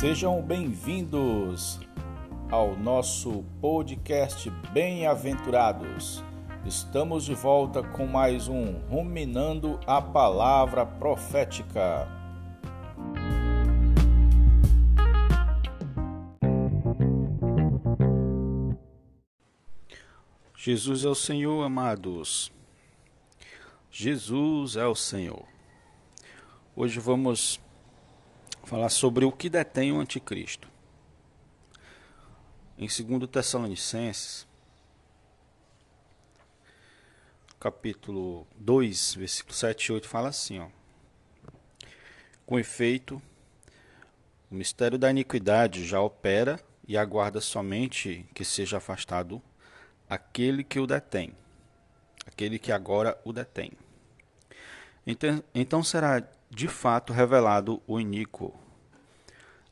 Sejam bem-vindos ao nosso podcast Bem-aventurados. Estamos de volta com mais um Ruminando a Palavra Profética. Jesus é o Senhor, amados. Jesus é o Senhor. Hoje vamos falar sobre o que detém o anticristo. Em 2 Tessalonicenses, capítulo 2, versículo 7 e 8, fala assim, ó. Com efeito, o mistério da iniquidade já opera e aguarda somente que seja afastado aquele que o detém, aquele que agora o detém. Então, então será de fato revelado o iníquo,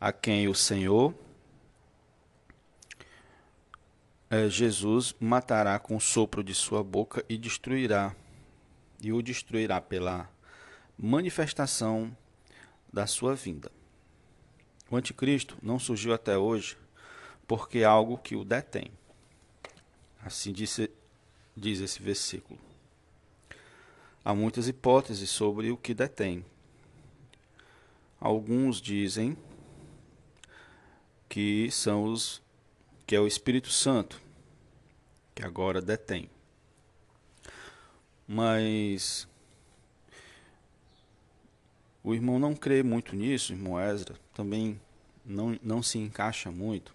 a quem o Senhor é, Jesus matará com o sopro de sua boca e destruirá, e o destruirá pela manifestação da sua vinda. O anticristo não surgiu até hoje porque algo que o detém. Assim disse, diz esse versículo. Há muitas hipóteses sobre o que detém. Alguns dizem que são os que é o Espírito Santo que agora detém. Mas o irmão não crê muito nisso, o irmão Ezra também não, não se encaixa muito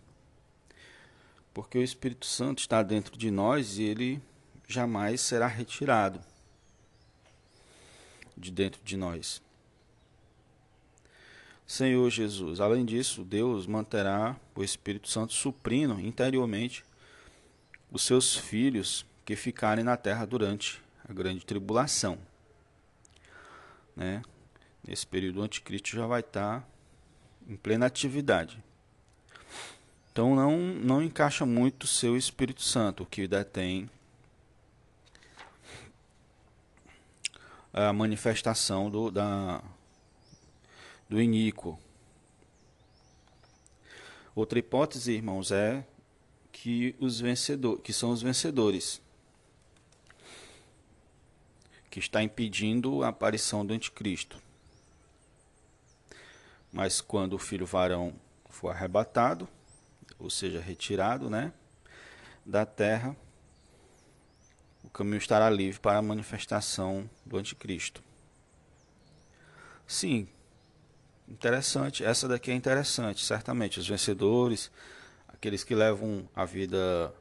porque o Espírito Santo está dentro de nós e ele jamais será retirado de dentro de nós. Senhor Jesus, além disso, Deus manterá o Espírito Santo suprindo interiormente os seus filhos que ficarem na terra durante a grande tribulação. Né? Nesse período, o anticristo já vai estar em plena atividade. Então não, não encaixa muito o seu Espírito Santo, que detém a manifestação do, da, do iníquo. Outra hipótese, irmãos, é que os vencedores, que são os vencedores, que está impedindo a aparição do anticristo. Mas quando o filho varão for arrebatado, ou seja, retirado, né, da terra, o caminho estará livre para a manifestação do anticristo. Sim, interessante. Essa daqui é interessante, certamente. Os vencedores, aqueles que levam a vida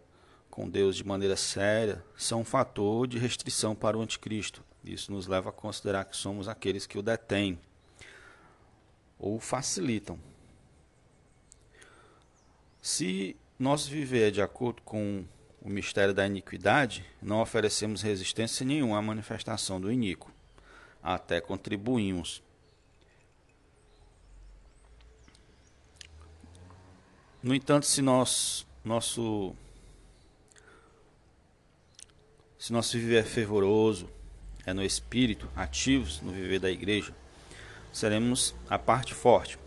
com Deus de maneira séria, são um fator de restrição para o anticristo. Isso nos leva a considerar que somos aqueles que o detêm ou facilitam. Se nós viver de acordo com o mistério da iniquidade, não oferecemos resistência nenhuma à manifestação do iníquo, até contribuímos. No entanto, se nós, nosso se nosso viver é fervoroso, é no espírito, ativos no viver da igreja, seremos a parte forte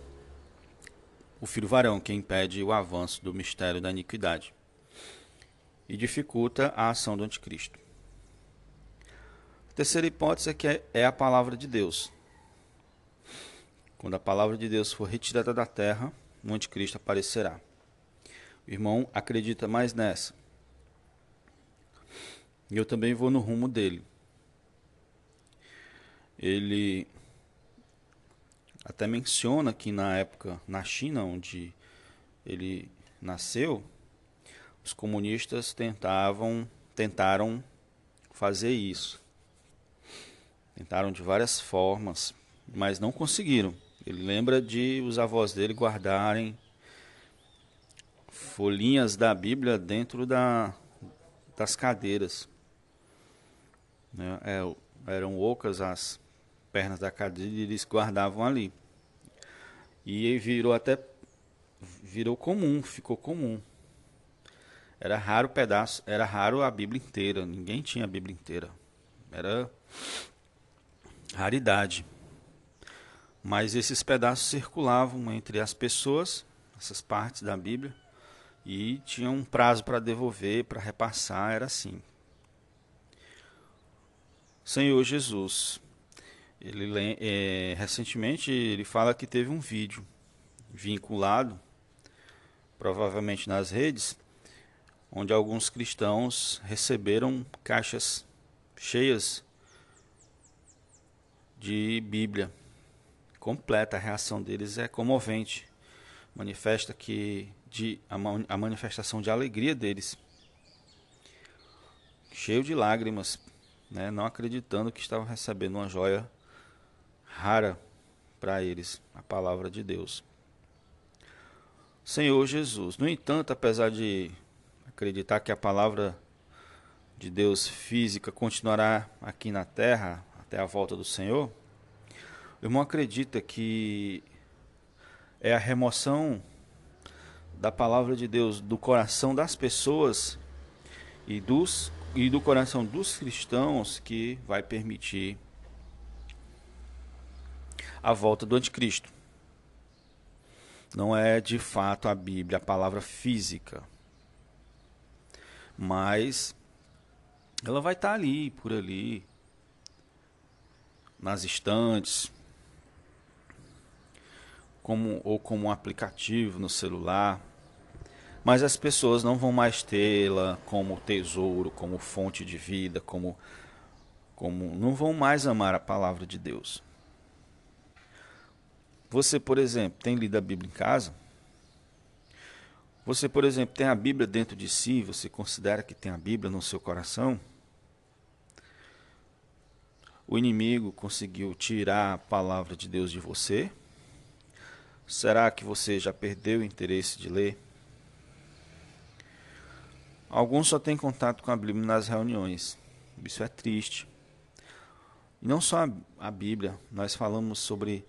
o filho varão, que impede o avanço do mistério da iniquidade e dificulta a ação do anticristo. A terceira hipótese é que é a palavra de Deus. Quando a palavra de Deus for retirada da terra, o anticristo aparecerá. O irmão acredita mais nessa. E eu também vou no rumo dele. Ele até menciona que na época, na China, onde ele nasceu, os comunistas tentavam, tentaram fazer isso. Tentaram de várias formas, mas não conseguiram. Ele lembra de os avós dele guardarem folhinhas da Bíblia dentro da, das cadeiras. Né? É, eram ocas as pernas da cadeira e eles guardavam ali. E virou até virou comum, ficou comum. Era raro pedaço, era raro a Bíblia inteira, ninguém tinha a Bíblia inteira. Era raridade. Mas esses pedaços circulavam entre as pessoas, essas partes da Bíblia, e tinha um prazo para devolver, para repassar, era assim. Senhor Jesus, ele é, recentemente ele fala que teve um vídeo vinculado, provavelmente nas redes, onde alguns cristãos receberam caixas cheias de Bíblia completa. A reação deles é comovente. Manifesta que de a, a manifestação de alegria deles, cheio de lágrimas, né, não acreditando que estavam recebendo uma joia rara para eles, a palavra de Deus. Senhor Jesus. No entanto, apesar de acreditar que a palavra de Deus física continuará aqui na terra até a volta do Senhor, o irmão acredita que é a remoção da palavra de Deus do coração das pessoas e dos e do coração dos cristãos que vai permitir a volta do anticristo. Não é de fato a Bíblia, a palavra física. Mas ela vai estar ali, por ali, nas estantes, como, ou como um aplicativo no celular. Mas as pessoas não vão mais tê-la como tesouro, como fonte de vida, como, como não vão mais amar a palavra de Deus. Você, por exemplo, tem lido a Bíblia em casa? Você, por exemplo, tem a Bíblia dentro de si? Você considera que tem a Bíblia no seu coração? O inimigo conseguiu tirar a palavra de Deus de você? Será que você já perdeu o interesse de ler? Alguns só têm contato com a Bíblia nas reuniões. Isso é triste. E não só a Bíblia, nós falamos sobre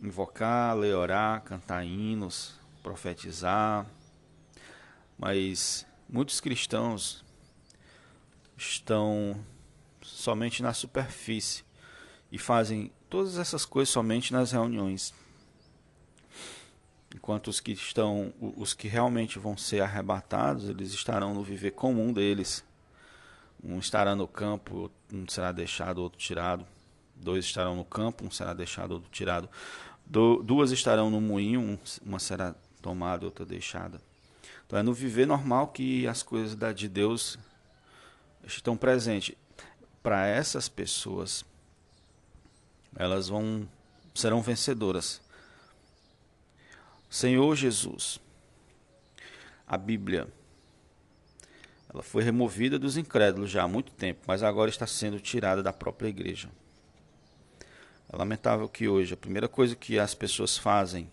invocar, ler, orar, cantar hinos, profetizar. Mas muitos cristãos estão somente na superfície e fazem todas essas coisas somente nas reuniões. Enquanto os que estão, os que realmente vão ser arrebatados, eles estarão no viver comum deles. Um estará no campo, um será deixado, outro tirado. Dois estarão no campo, um será deixado, outro tirado. Do, duas estarão no moinho, uma será tomada, outra deixada. Então é no viver normal que as coisas de Deus estão presentes. Para essas pessoas, elas vão serão vencedoras Senhor Jesus, a Bíblia, ela foi removida dos incrédulos já há muito tempo, mas agora está sendo tirada da própria igreja. É lamentável que hoje a primeira coisa que as pessoas fazem,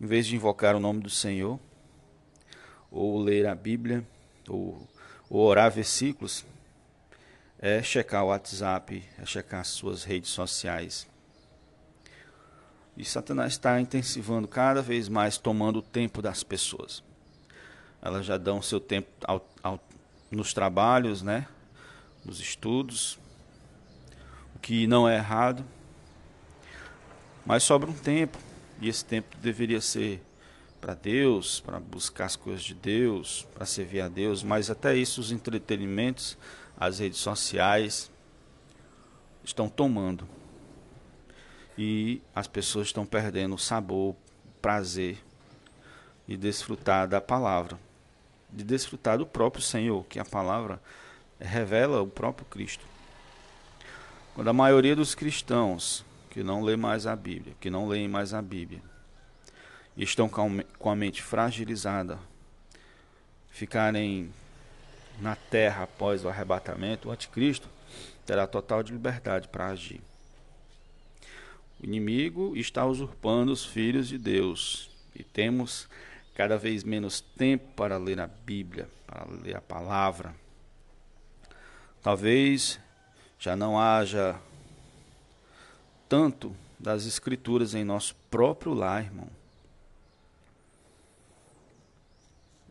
em vez de invocar o nome do Senhor, ou ler a Bíblia, ou, ou orar versículos, é checar o WhatsApp, é checar as suas redes sociais. E Satanás está intensivando cada vez mais, tomando o tempo das pessoas. Elas já dão seu tempo ao, ao, nos trabalhos, né? nos estudos, o que não é errado. Mas sobra um tempo, e esse tempo deveria ser para Deus, para buscar as coisas de Deus, para servir a Deus, mas até isso os entretenimentos, as redes sociais estão tomando e as pessoas estão perdendo o sabor, prazer de desfrutar da palavra, de desfrutar do próprio Senhor, que a palavra revela o próprio Cristo. Quando a maioria dos cristãos que não lê mais a Bíblia, que não leem mais a Bíblia, estão com a mente fragilizada, ficarem na terra após o arrebatamento, o anticristo terá total de liberdade para agir. O inimigo está usurpando os filhos de Deus e temos cada vez menos tempo para ler a Bíblia, para ler a palavra. Talvez já não haja tanto das Escrituras em nosso próprio lar, irmão.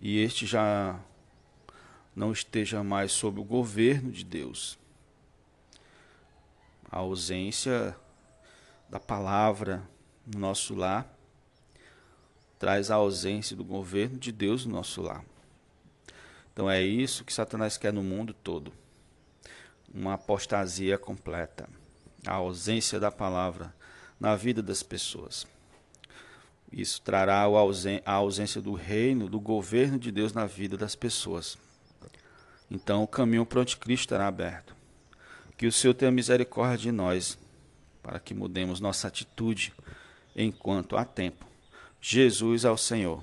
E este já não esteja mais sob o governo de Deus. A ausência da palavra no nosso lar traz a ausência do governo de Deus no nosso lar. Então é isso que Satanás quer no mundo todo. Uma apostasia completa, a ausência da palavra na vida das pessoas. Isso trará a ausência do reino, do governo de Deus na vida das pessoas. Então o caminho para o anticristo estará aberto. Que o Senhor tenha misericórdia de nós, para que mudemos nossa atitude enquanto há tempo. Jesus ao Senhor.